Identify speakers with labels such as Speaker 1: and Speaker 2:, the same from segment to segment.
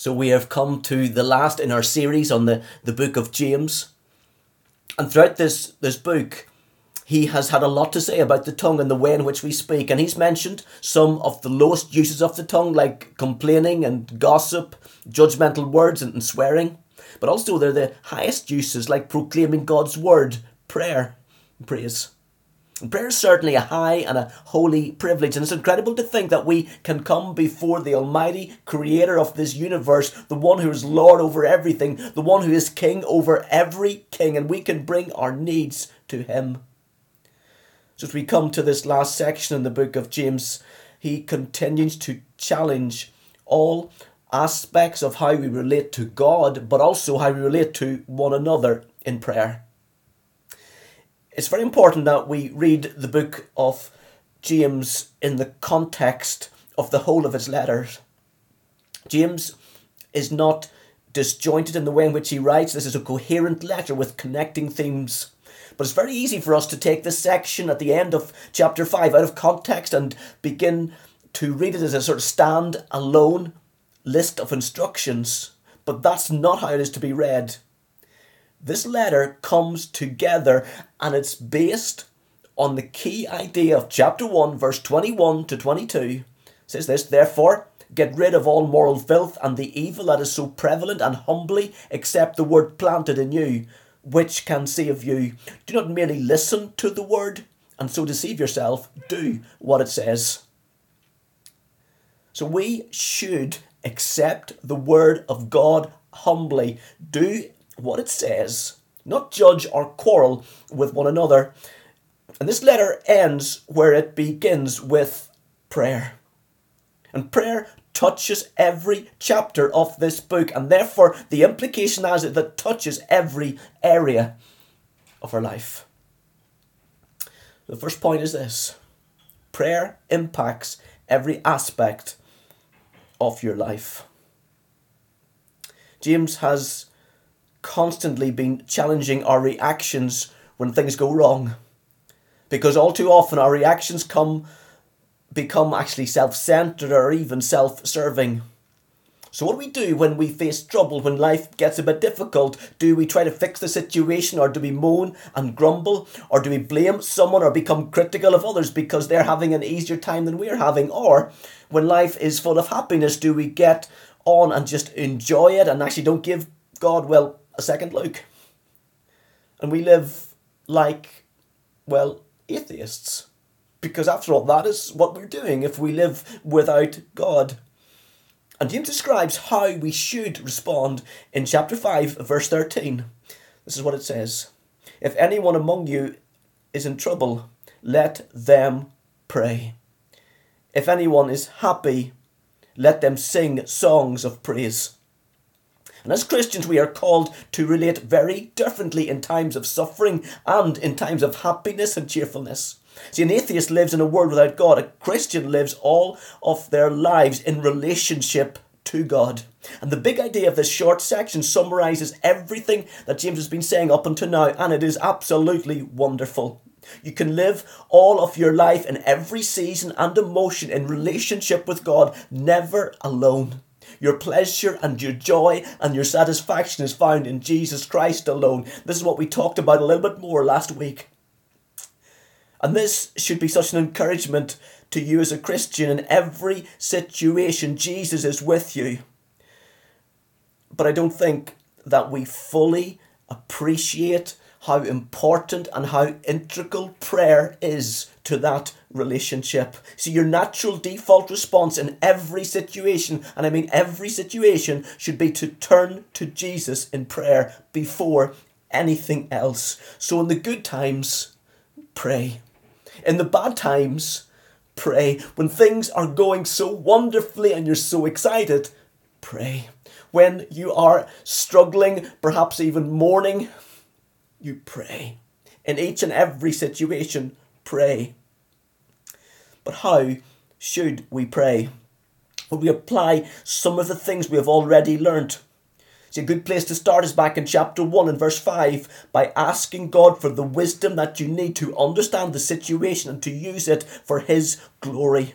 Speaker 1: So we have come to the last in our series on the, the book of James. And throughout this, this book, he has had a lot to say about the tongue and the way in which we speak. And he's mentioned some of the lowest uses of the tongue, like complaining and gossip, judgmental words and, swearing. But also they're the highest uses, like proclaiming God's word, prayer, praise. Prayer is certainly a high and a holy privilege, and it's incredible to think that we can come before the Almighty Creator of this universe, the one who is Lord over everything, the one who is King over every king, and we can bring our needs to Him. So, as we come to this last section in the book of James, he continues to challenge all aspects of how we relate to God, but also how we relate to one another in prayer it's very important that we read the book of James in the context of the whole of his letters. James is not disjointed in the way in which he writes. This is a coherent letter with connecting themes. But it's very easy for us to take this section at the end of chapter 5 out of context and begin to read it as a sort of stand alone list of instructions. But that's not how it is to be read. This letter comes together and it's based on the key idea of chapter 1, verse 21 to 22. It says this, therefore, get rid of all moral filth and the evil that is so prevalent and humbly accept the word planted in you, which can save you. Do not merely listen to the word and so deceive yourself, do what it says. So we should accept the word of God humbly. Do what it says, not judge or quarrel with one another. And this letter ends where it begins with prayer. And prayer touches every chapter of this book, and therefore the implication that it touches every area of our life. The first point is this prayer impacts every aspect of your life. James has constantly been challenging our reactions when things go wrong. Because all too often our reactions come become actually self-centered or even self-serving. So what do we do when we face trouble, when life gets a bit difficult? Do we try to fix the situation or do we moan and grumble? Or do we blame someone or become critical of others because they're having an easier time than we're having? Or when life is full of happiness, do we get on and just enjoy it and actually don't give God, well, a second look. And we live like, well, atheists. Because after all, that is what we're doing if we live without God. And James describes how we should respond in chapter 5, verse 13. This is what it says If anyone among you is in trouble, let them pray. If anyone is happy, let them sing songs of praise. And as Christians, we are called to relate very differently in times of suffering and in times of happiness and cheerfulness. See, an atheist lives in a world without God. A Christian lives all of their lives in relationship to God. And the big idea of this short section summarizes everything that James has been saying up until now, and it is absolutely wonderful. You can live all of your life in every season and emotion in relationship with God, never alone. Your pleasure and your joy and your satisfaction is found in Jesus Christ alone. This is what we talked about a little bit more last week. And this should be such an encouragement to you as a Christian in every situation. Jesus is with you. But I don't think that we fully appreciate how important and how integral prayer is to that relationship. See, your natural default response in every situation, and I mean every situation, should be to turn to Jesus in prayer before anything else. So, in the good times, pray. In the bad times, pray. When things are going so wonderfully and you're so excited, pray. When you are struggling, perhaps even mourning, you pray. In each and every situation, pray. But how should we pray? Would we apply some of the things we have already learnt? See, a good place to start is back in chapter 1 and verse 5 by asking God for the wisdom that you need to understand the situation and to use it for His glory.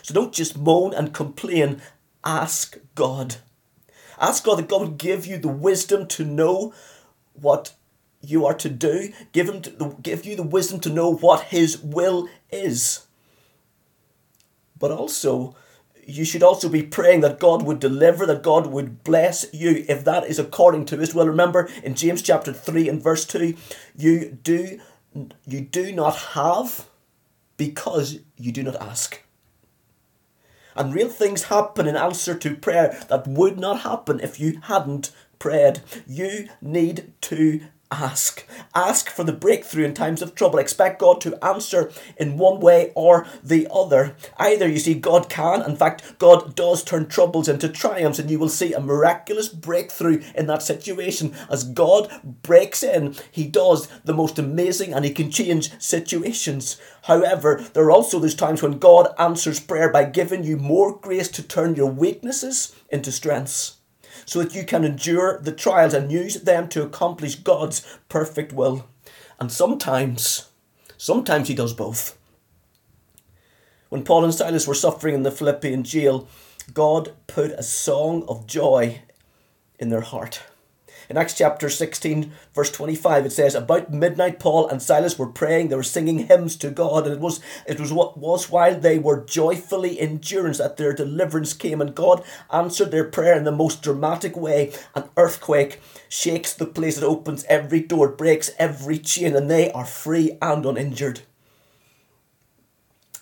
Speaker 1: So don't just moan and complain, ask God. Ask God that God would give you the wisdom to know what you are to do. Give him to, give you the wisdom to know what His will is. But also, you should also be praying that God would deliver, that God would bless you if that is according to His will. Remember in James chapter three and verse two, you do you do not have because you do not ask. And real things happen in answer to prayer that would not happen if you hadn't prayed. You need to ask. Ask for the breakthrough in times of trouble. Expect God to answer in one way or the other. Either you see, God can, in fact, God does turn troubles into triumphs, and you will see a miraculous breakthrough in that situation. As God breaks in, He does the most amazing and He can change situations. However, there are also those times when God answers prayer by giving you more grace to turn your weaknesses into strengths so that you can endure the trials and use them to accomplish God's perfect will. And sometimes, sometimes He does both. When Paul and Silas were suffering in the Philippian jail, God put a song of joy in their heart. In Acts chapter 16, verse 25, it says, About midnight, Paul and Silas were praying, they were singing hymns to God, and it was it was what was while they were joyfully endurance that their deliverance came, and God answered their prayer in the most dramatic way. An earthquake shakes the place, it opens every door, breaks every chain, and they are free and uninjured.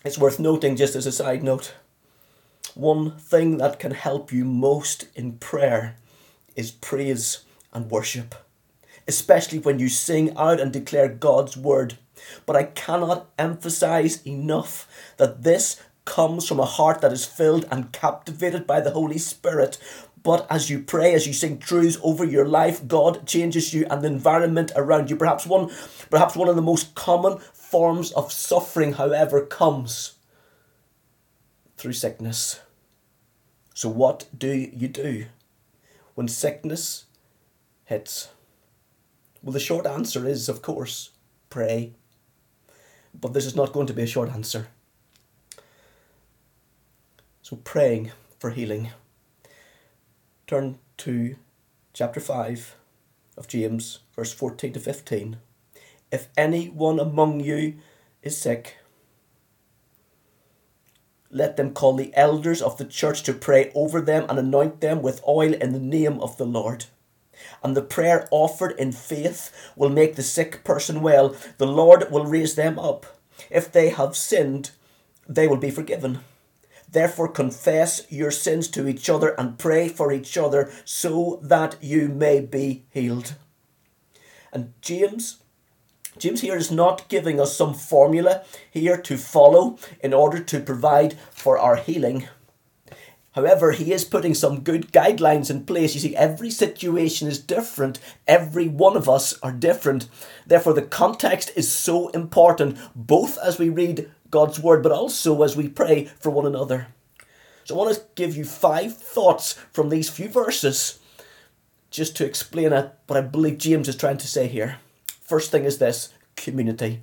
Speaker 1: It's worth noting, just as a side note, one thing that can help you most in prayer is praise and worship, especially when you sing out and declare God's word. But I cannot emphasize enough that this comes from a heart that is filled and captivated by the Holy Spirit. But as you pray, as you sing truths over your life, God changes you and the environment around you. Perhaps one, perhaps one of the most common forms of suffering, however, comes through sickness. So, what do you do when sickness hits? Well, the short answer is, of course, pray. But this is not going to be a short answer. So, praying for healing. Turn to chapter 5 of James, verse 14 to 15. If anyone among you is sick, let them call the elders of the church to pray over them and anoint them with oil in the name of the Lord and the prayer offered in faith will make the sick person well. The Lord will raise them up. If they have sinned, they will be forgiven. Therefore, confess your sins to each other and pray for each other so that you may be healed. And James, James here is not giving us some formula here to follow in order to provide for our healing. However, he is putting some good guidelines in place. You see, every situation is different. Every one of us are different. Therefore, the context is so important, both as we read God's word, but also as we pray for one another. So, I want to give you five thoughts from these few verses just to explain what I believe James is trying to say here. First thing is this community.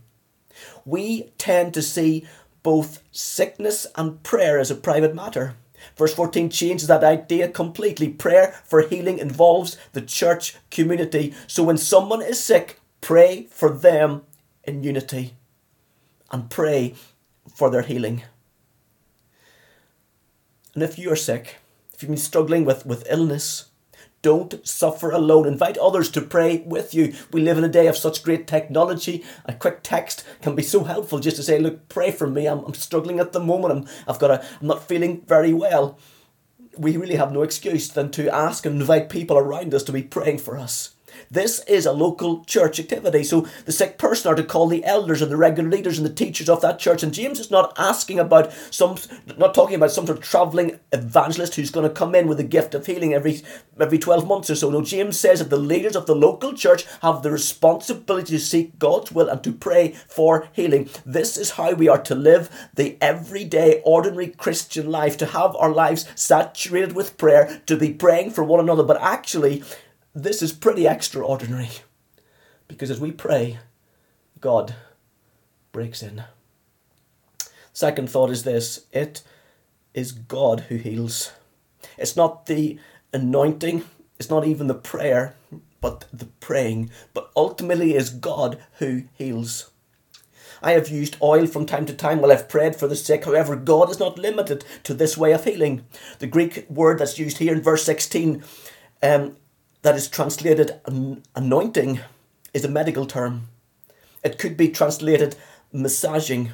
Speaker 1: We tend to see both sickness and prayer as a private matter. Verse 14 changes that idea completely. Prayer for healing involves the church community. So when someone is sick, pray for them in unity and pray for their healing. And if you are sick, if you've been struggling with, with illness, don't suffer alone. Invite others to pray with you. We live in a day of such great technology. A quick text can be so helpful just to say, look, pray for me. I'm, I'm struggling at the moment. I'm, I've got a, I'm not feeling very well. We really have no excuse than to ask and invite people around us to be praying for us. This is a local church activity. So the sick person are to call the elders and the regular leaders and the teachers of that church. And James is not asking about some, not talking about some sort of traveling evangelist who's going to come in with a gift of healing every every 12 months or so. No, James says that the leaders of the local church have the responsibility to seek God's will and to pray for healing. This is how we are to live the everyday, ordinary Christian life, to have our lives saturated with prayer, to be praying for one another. But actually, this is pretty extraordinary because as we pray, God breaks in. Second thought is this it is God who heals. It's not the anointing it's not even the prayer, but the praying. But ultimately, is God who heals. I have used oil from time to time while I've prayed for the sick. However, God is not limited to this way of healing. The Greek word that's used here in verse 16, um, that is translated anointing, is a medical term. It could be translated massaging.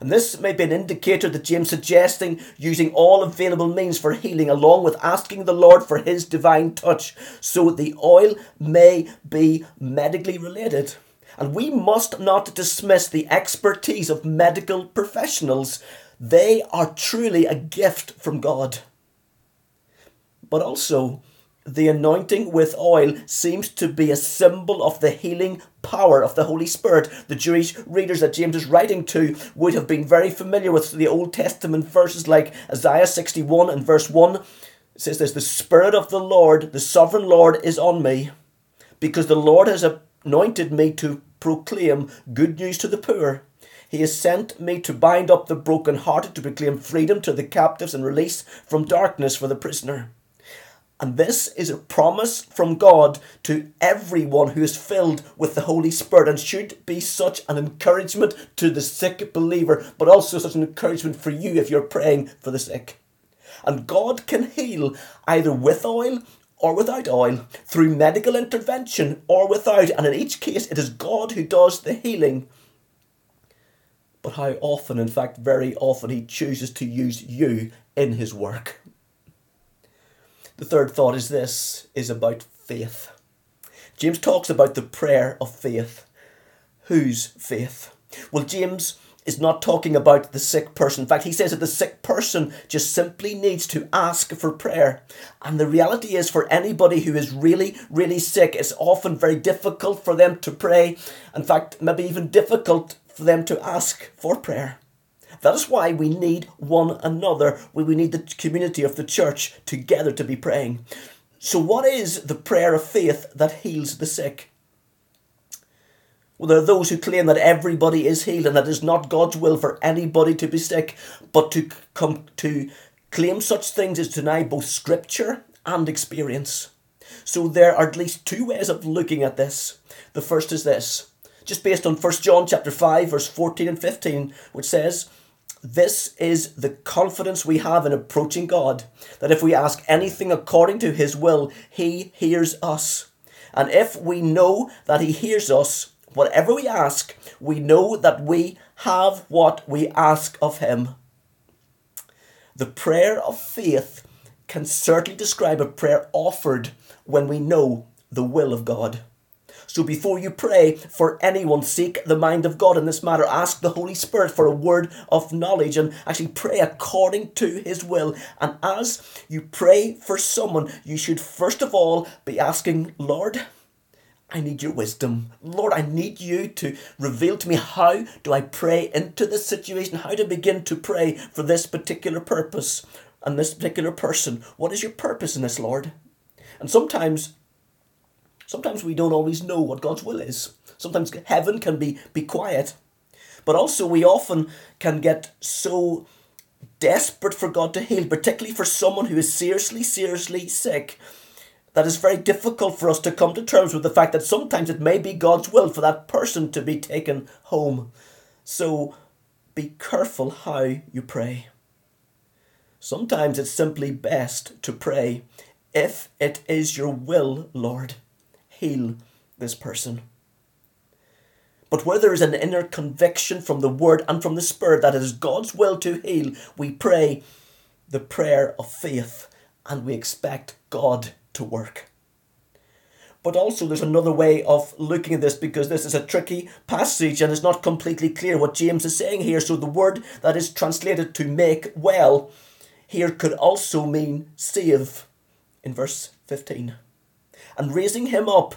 Speaker 1: And this may be an indicator that James suggesting using all available means for healing, along with asking the Lord for his divine touch, so the oil may be medically related. And we must not dismiss the expertise of medical professionals. They are truly a gift from God. But also, the anointing with oil seems to be a symbol of the healing power of the Holy Spirit. The Jewish readers that James is writing to would have been very familiar with the Old Testament verses like Isaiah 61 and verse 1 it says this The Spirit of the Lord, the sovereign Lord, is on me, because the Lord has anointed me to proclaim good news to the poor. He has sent me to bind up the brokenhearted, to proclaim freedom to the captives and release from darkness for the prisoner. And this is a promise from God to everyone who is filled with the Holy Spirit and should be such an encouragement to the sick believer, but also such an encouragement for you if you're praying for the sick. And God can heal either with oil or without oil, through medical intervention or without, and in each case it is God who does the healing. But how often, in fact, very often, He chooses to use you in His work. The third thought is this is about faith. James talks about the prayer of faith. Whose faith? Well, James is not talking about the sick person. In fact, he says that the sick person just simply needs to ask for prayer. And the reality is, for anybody who is really, really sick, it's often very difficult for them to pray. In fact, maybe even difficult for them to ask for prayer. That is why we need one another. We, we need the community of the church together to be praying. So, what is the prayer of faith that heals the sick? Well, there are those who claim that everybody is healed and that it is not God's will for anybody to be sick, but to come to claim such things is to deny both scripture and experience. So there are at least two ways of looking at this. The first is this, just based on 1 John chapter 5 verse 14 and 15, which says, this is the confidence we have in approaching God, that if we ask anything according to His will, He hears us. And if we know that He hears us, Whatever we ask, we know that we have what we ask of Him. The prayer of faith can certainly describe a prayer offered when we know the will of God. So before you pray for anyone, seek the mind of God in this matter. Ask the Holy Spirit for a word of knowledge and actually pray according to His will. And as you pray for someone, you should first of all be asking, Lord, I need your wisdom. Lord, I need you to reveal to me how do I pray into this situation, how to begin to pray for this particular purpose and this particular person. What is your purpose in this, Lord? And sometimes sometimes we don't always know what God's will is. Sometimes heaven can be be quiet. But also we often can get so desperate for God to heal, particularly for someone who is seriously, seriously sick that it's very difficult for us to come to terms with the fact that sometimes it may be God's will for that person to be taken home. So be careful how you pray. Sometimes it's simply best to pray, if it is your will, Lord, heal this person. But where there is an inner conviction from the Word and from the Spirit that it is God's will to heal, we pray the prayer of faith and we expect God to work. But also, there's another way of looking at this because this is a tricky passage and it's not completely clear what James is saying here. So, the word that is translated to make well here could also mean save in verse 15. And raising him up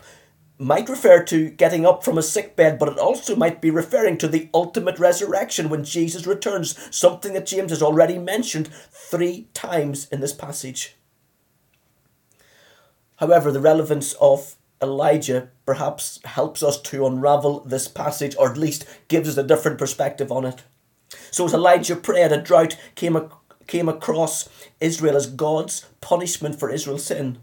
Speaker 1: might refer to getting up from a sick bed, but it also might be referring to the ultimate resurrection when Jesus returns, something that James has already mentioned three times in this passage. However, the relevance of Elijah perhaps helps us to unravel this passage, or at least gives us a different perspective on it. So, as Elijah prayed, a drought came, came across Israel as God's punishment for Israel's sin.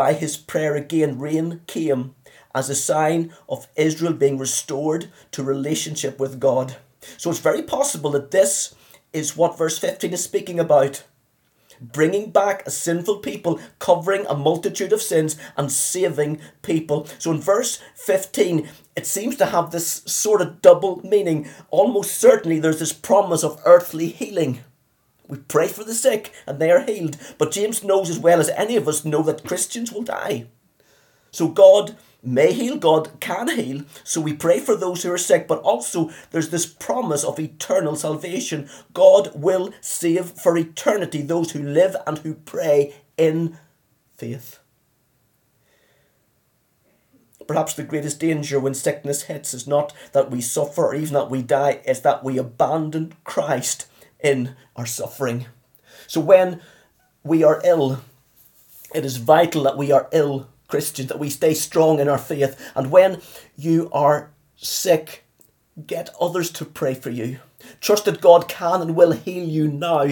Speaker 1: By his prayer again, rain came as a sign of Israel being restored to relationship with God. So it's very possible that this is what verse 15 is speaking about bringing back a sinful people, covering a multitude of sins, and saving people. So in verse 15, it seems to have this sort of double meaning. Almost certainly, there's this promise of earthly healing. We pray for the sick and they are healed. But James knows as well as any of us know that Christians will die. So God may heal, God can heal. So we pray for those who are sick, but also there's this promise of eternal salvation. God will save for eternity those who live and who pray in faith. Perhaps the greatest danger when sickness hits is not that we suffer or even that we die, it's that we abandon Christ in our suffering. So when we are ill, it is vital that we are ill Christians, that we stay strong in our faith. And when you are sick, get others to pray for you. Trust that God can and will heal you now,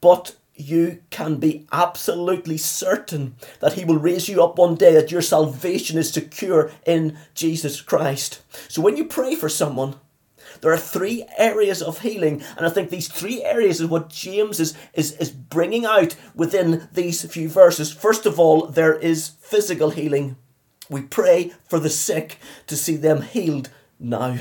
Speaker 1: but you can be absolutely certain that He will raise you up one day, that your salvation is secure in Jesus Christ. So when you pray for someone, there are three areas of healing, and I think these three areas is what James is, is, is bringing out within these few verses. First of all, there is physical healing. We pray for the sick to see them healed now.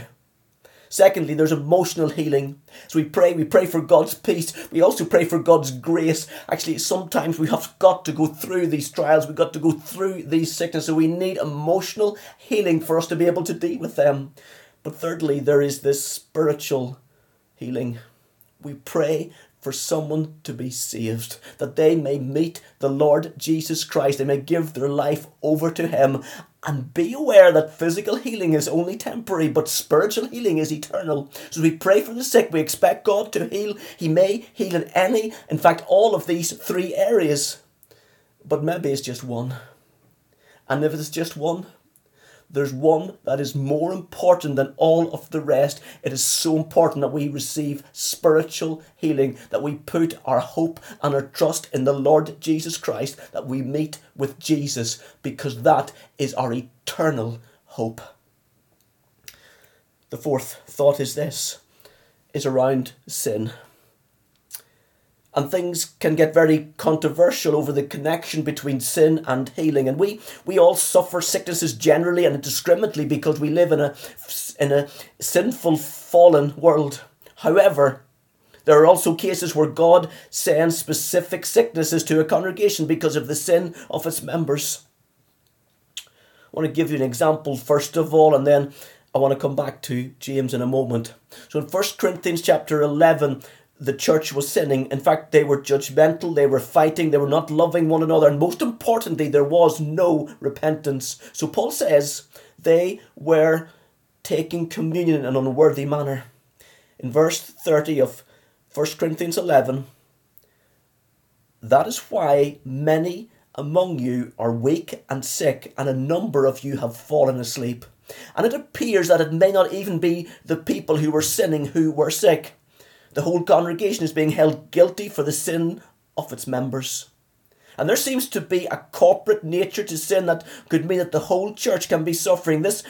Speaker 1: Secondly, there's emotional healing. So we pray, we pray for God's peace. We also pray for God's grace. Actually, sometimes we have got to go through these trials. We've got to go through these sicknesses. So we need emotional healing for us to be able to deal with them. But thirdly, there is this spiritual healing. We pray for someone to be saved, that they may meet the Lord Jesus Christ, they may give their life over to Him, and be aware that physical healing is only temporary, but spiritual healing is eternal. So we pray for the sick, we expect God to heal. He may heal in any, in fact, all of these three areas, but maybe it's just one. And if it's just one, there's one that is more important than all of the rest. It is so important that we receive spiritual healing, that we put our hope and our trust in the Lord Jesus Christ, that we meet with Jesus, because that is our eternal hope. The fourth thought is this is around sin and things can get very controversial over the connection between sin and healing and we we all suffer sicknesses generally and indiscriminately because we live in a in a sinful fallen world however there are also cases where God sends specific sicknesses to a congregation because of the sin of its members. I want to give you an example first of all, and then I want to come back to James in a moment. So in 1 Corinthians chapter 11, the church was sinning. In fact, they were judgmental, they were fighting, they were not loving one another, and most importantly, there was no repentance. So Paul says they were taking communion in an unworthy manner. In verse 30 of 1 Corinthians 11, that is why many among you are weak and sick, and a number of you have fallen asleep. And it appears that it may not even be the people who were sinning who were sick. The whole congregation is being held guilty for the sin of its members. And there seems to be a corporate nature to sin that could mean that the whole church can be suffering. This,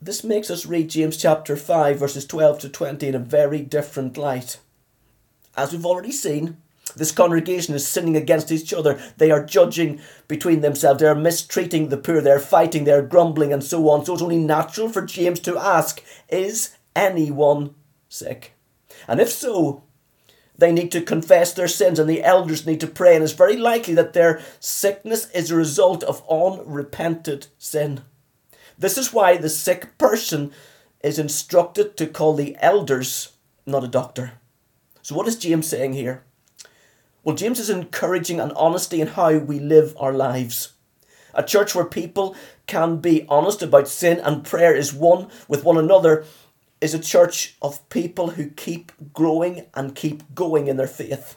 Speaker 1: this makes us read James chapter 5, verses 12 to 20 in a very different light. As we've already seen, this congregation is sinning against each other. They are judging between themselves. They are mistreating the poor. They are fighting. They are grumbling and so on. So it's only natural for James to ask Is anyone sick? And if so, they need to confess their sins and the elders need to pray. And it's very likely that their sickness is a result of unrepented sin. This is why the sick person is instructed to call the elders, not a doctor. So, what is James saying here? Well, James is encouraging an honesty in how we live our lives. A church where people can be honest about sin and prayer is one with one another is a church of people who keep growing and keep going in their faith.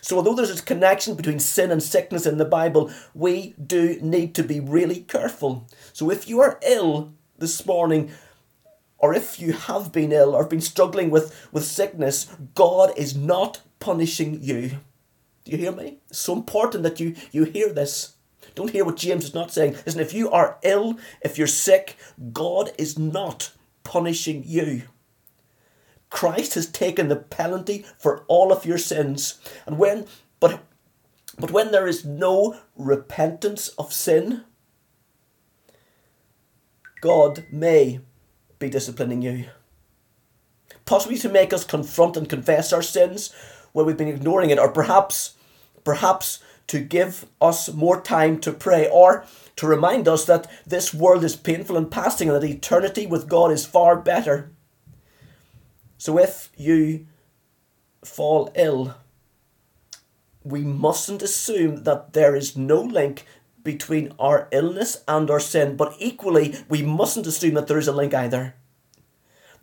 Speaker 1: So, although there's a connection between sin and sickness in the Bible, we do need to be really careful. So, if you are ill this morning, or if you have been ill or been struggling with, with sickness, God is not punishing you. Do you hear me? It's so important that you, you hear this. Don't hear what James is not saying. Listen, if you are ill, if you're sick, God is not punishing you. Christ has taken the penalty for all of your sins. And when but but when there is no repentance of sin, God may be disciplining you. Possibly to make us confront and confess our sins where we've been ignoring it, or perhaps perhaps to give us more time to pray, or to remind us that this world is painful and passing and that eternity with God is far better. So if you fall ill, we mustn't assume that there is no link between our illness and our sin, but equally, we mustn't assume that there is a link either.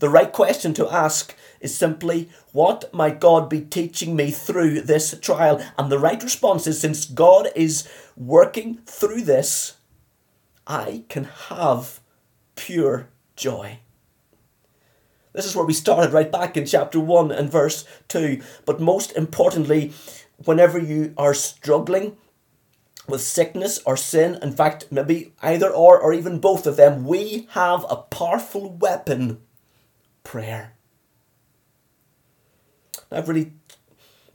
Speaker 1: The right question to ask is simply, What might God be teaching me through this trial? And the right response is, Since God is working through this, I can have pure joy. This is where we started right back in chapter 1 and verse 2. But most importantly, whenever you are struggling with sickness or sin, in fact, maybe either or, or even both of them, we have a powerful weapon prayer. I've really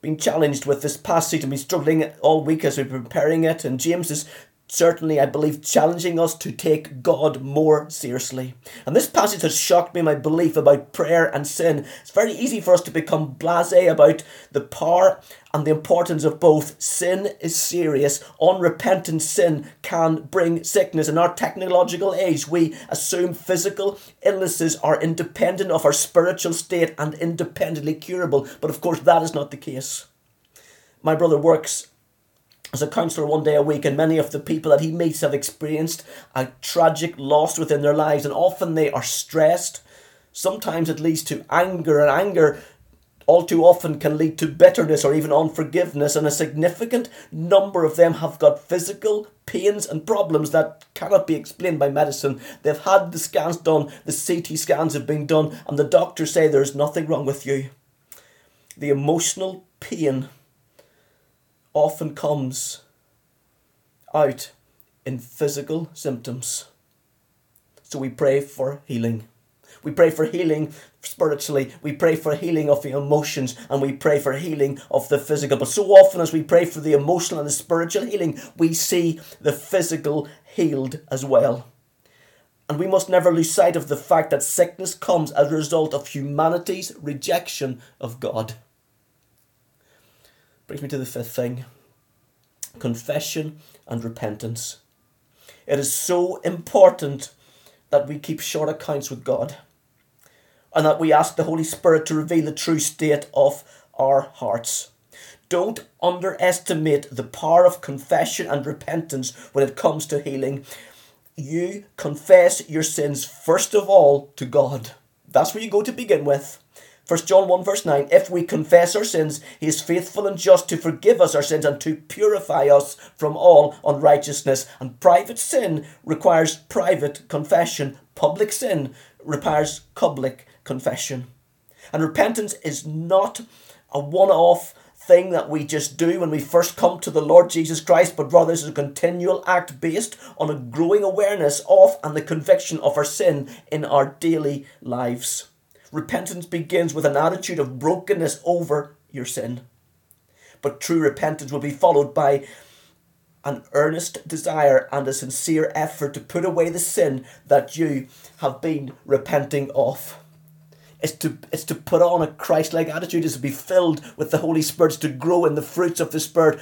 Speaker 1: been challenged with this passage and been struggling all week as we're preparing it, and James is certainly, I believe, challenging us to take God more seriously. And this passage has shocked me my belief about prayer and sin. It's very easy for us to become blase about the power and the importance of both. Sin is serious. Unrepentant sin can bring sickness. In our technological age, we assume physical illnesses are independent of our spiritual state and independently curable. But of course, that is not the case. My brother works as a counsellor one day a week, and many of the people that he meets have experienced a tragic loss within their lives, and often they are stressed. Sometimes it leads to anger, and anger all too often can lead to bitterness or even unforgiveness, and a significant number of them have got physical pains and problems that cannot be explained by medicine. They've had the scans done, the CT scans have been done, and the doctors say there's nothing wrong with you. The emotional pain often comes out in physical symptoms. So we pray for healing. We pray for healing spiritually. We pray for healing of the emotions and we pray for healing of the physical. But so often, as we pray for the emotional and the spiritual healing, we see the physical healed as well. And we must never lose sight of the fact that sickness comes as a result of humanity's rejection of God. Brings me to the fifth thing confession and repentance. It is so important that we keep short accounts with God and that we ask the Holy Spirit to reveal the true state of our hearts. Don't underestimate the power of confession and repentance when it comes to healing. You confess your sins first of all to God. That's where you go to begin with. 1 John 1 verse 9 If we confess our sins, he is faithful and just to forgive us our sins and to purify us from all unrighteousness. And private sin requires private confession, public sin requires public confession. And repentance is not a one off thing that we just do when we first come to the Lord Jesus Christ, but rather is a continual act based on a growing awareness of and the conviction of our sin in our daily lives. Repentance begins with an attitude of brokenness over your sin. But true repentance will be followed by an earnest desire and a sincere effort to put away the sin that you have been repenting of. It's to, it's to put on a Christ like attitude, is to be filled with the Holy Spirit, to grow in the fruits of the Spirit.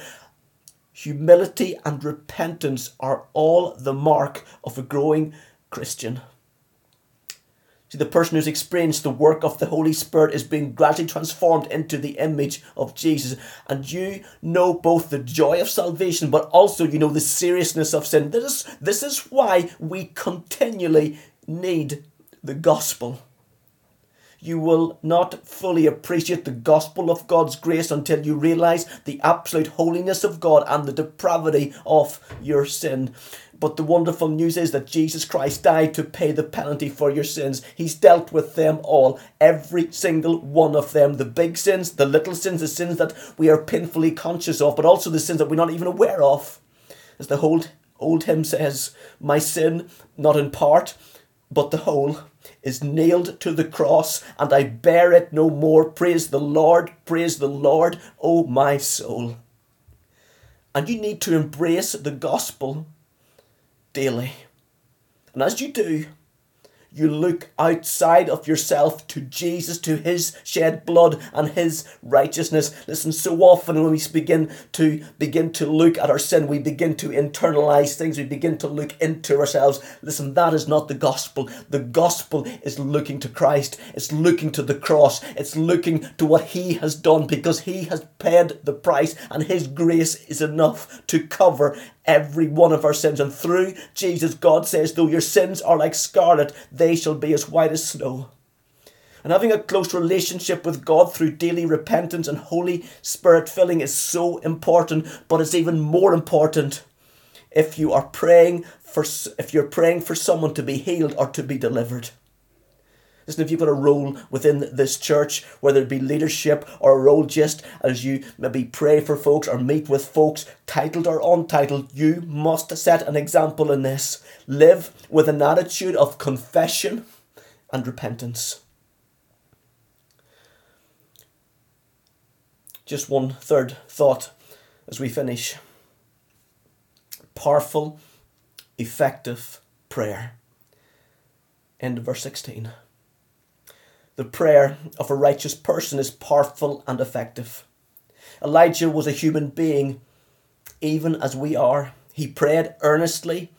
Speaker 1: Humility and repentance are all the mark of a growing Christian. See, the person who's experienced the work of the Holy Spirit is being gradually transformed into the image of Jesus. And you know both the joy of salvation, but also you know the seriousness of sin. This is, this is why we continually need the gospel. You will not fully appreciate the gospel of God's grace until you realize the absolute holiness of God and the depravity of your sin. But the wonderful news is that Jesus Christ died to pay the penalty for your sins. He's dealt with them all, every single one of them. The big sins, the little sins, the sins that we are painfully conscious of, but also the sins that we're not even aware of. As the old, old hymn says, My sin, not in part, but the whole is nailed to the cross, and I bear it no more. Praise the Lord, praise the Lord, O oh my soul. And you need to embrace the gospel daily. And as you do, you look outside of yourself to Jesus, to his shed blood and his righteousness. Listen, so often when we begin to begin to look at our sin, we begin to internalize things, we begin to look into ourselves. Listen, that is not the gospel. The gospel is looking to Christ, it's looking to the cross, it's looking to what he has done because he has paid the price and his grace is enough to cover every one of our sins. And through Jesus, God says, though your sins are like scarlet, they shall be as white as snow. And having a close relationship with God through daily repentance and Holy Spirit filling is so important, but it's even more important if you are praying for if you're praying for someone to be healed or to be delivered. Listen, if you've got a role within this church, whether it be leadership or a role just as you maybe pray for folks or meet with folks, titled or untitled, you must set an example in this. Live with an attitude of confession and repentance. Just one third thought as we finish. Powerful, effective prayer. End of verse 16. The prayer of a righteous person is powerful and effective. Elijah was a human being, even as we are. He prayed earnestly,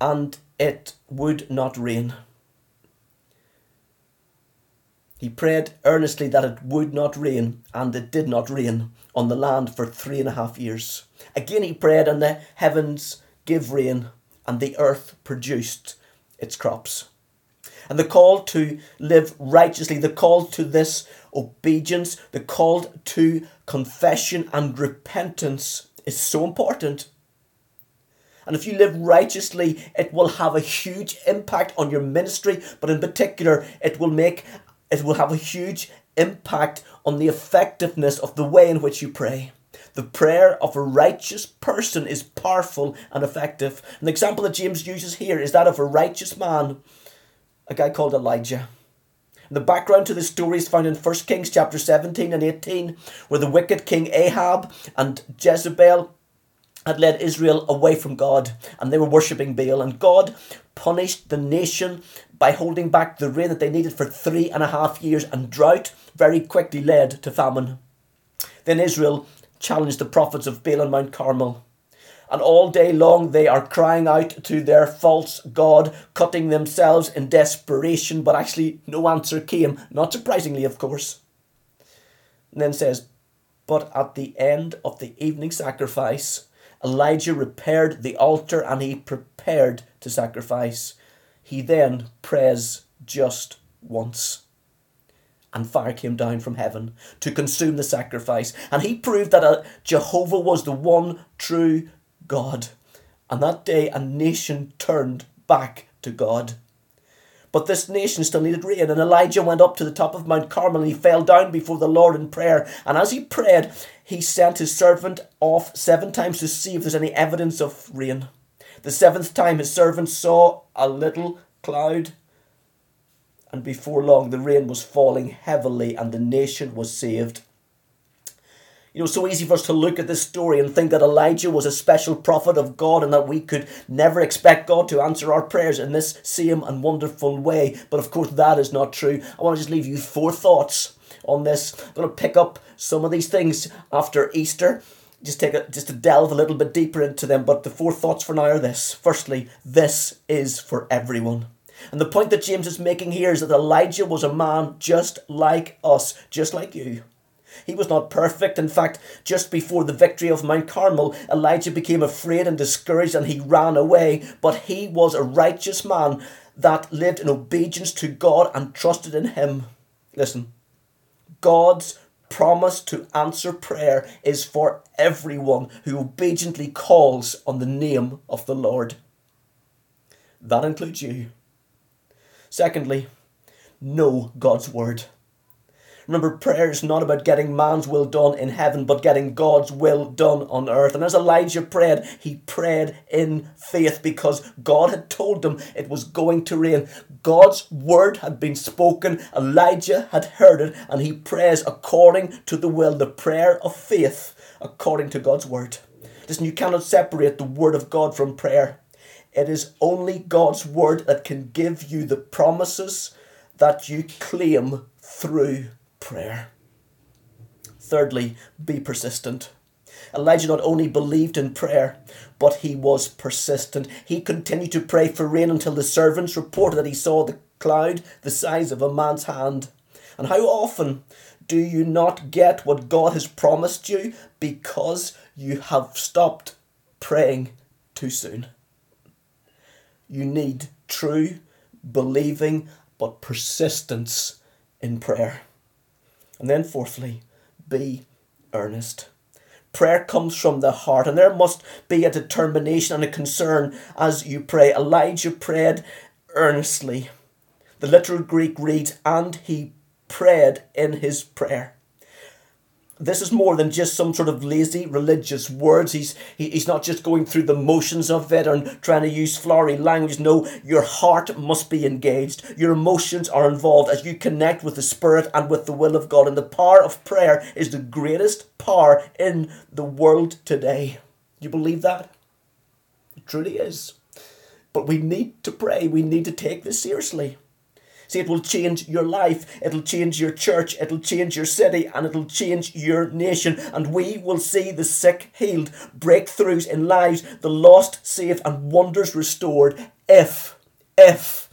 Speaker 1: and it would not rain. He prayed earnestly that it would not rain, and it did not rain on the land for three and a half years. Again he prayed, and the heavens gave rain, and the earth produced its crops. And the call to live righteously, the call to this obedience, the call to confession and repentance is so important. And if you live righteously, it will have a huge impact on your ministry, but in particular, it will make it will have a huge impact on the effectiveness of the way in which you pray. The prayer of a righteous person is powerful and effective. An example that James uses here is that of a righteous man a guy called Elijah. The background to the story is found in 1 Kings chapter 17 and 18, where the wicked king Ahab and Jezebel had led Israel away from God and they were worshipping Baal. And God punished the nation by holding back the rain that they needed for three and a half years, and drought very quickly led to famine. Then Israel challenged the prophets of Baal on Mount Carmel and all day long they are crying out to their false God, cutting themselves in desperation, but actually no answer came, not surprisingly, of course. And then says, But at the end of the evening sacrifice, Elijah repaired the altar and he prepared to sacrifice. He then prays just once. And fire came down from heaven to consume the sacrifice. And he proved that uh, Jehovah was the one true God. And that day, a nation turned back to God. But this nation still needed rain, and Elijah went up to the top of Mount Carmel and he fell down before the Lord in prayer. And as he prayed, he sent his servant off seven times to see if there's any evidence of rain. The seventh time, his servant saw a little cloud, and before long, the rain was falling heavily, and the nation was saved. You know, so easy for us to look at this story and think that Elijah was a special prophet of God and that we could never expect God to answer our prayers in this same and wonderful way. But of course, that is not true. I want to just leave you four thoughts on this. I'm going to pick up some of these things after Easter. Just take a, just to delve a little bit deeper into them. But the four thoughts for now are this. Firstly, this is for everyone. And the point that James is making here is that Elijah was a man just like us, just like you. He was not perfect. In fact, just before the victory of Mount Carmel, Elijah became afraid and discouraged and he ran away. But he was a righteous man that lived in obedience to God and trusted in Him. Listen, God's promise to answer prayer is for everyone who obediently calls on the name of the Lord. That includes you. Secondly, know God's word. Remember, prayer is not about getting man's will done in heaven, but getting God's will done on earth. And as Elijah prayed, he prayed in faith because God had told him it was going to rain. God's word had been spoken, Elijah had heard it, and he prays according to the will, the prayer of faith according to God's word. Listen, you cannot separate the word of God from prayer. It is only God's word that can give you the promises that you claim through prayer. Thirdly, be persistent. Elijah not only believed in prayer, but he was persistent. He continued to pray for rain until the servants reported that he saw the cloud the size of a man's hand. And how often do you not get what God has promised you because you have stopped praying too soon? You need true, believing, but persistence in prayer. And then, fourthly, be earnest. Prayer comes from the heart, and there must be a determination and a concern as you pray. Elijah prayed earnestly. The literal Greek reads, and he prayed in his prayer this is more than just some sort of lazy religious words. He's he, he's not just going through the motions of it and trying to use flowery language. No, your heart must be engaged. Your emotions are involved as you connect with the Spirit and with the will of God. And the power of prayer is the greatest power in the world today. You believe that? It truly is. But we need to pray. We need to take this seriously. See, it will change your life, it'll change your church, it'll change your city, and it'll change your nation. And we will see the sick healed, breakthroughs in lives, the lost saved, and wonders restored if, if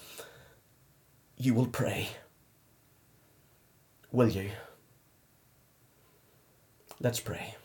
Speaker 1: you will pray. Will you? Let's pray.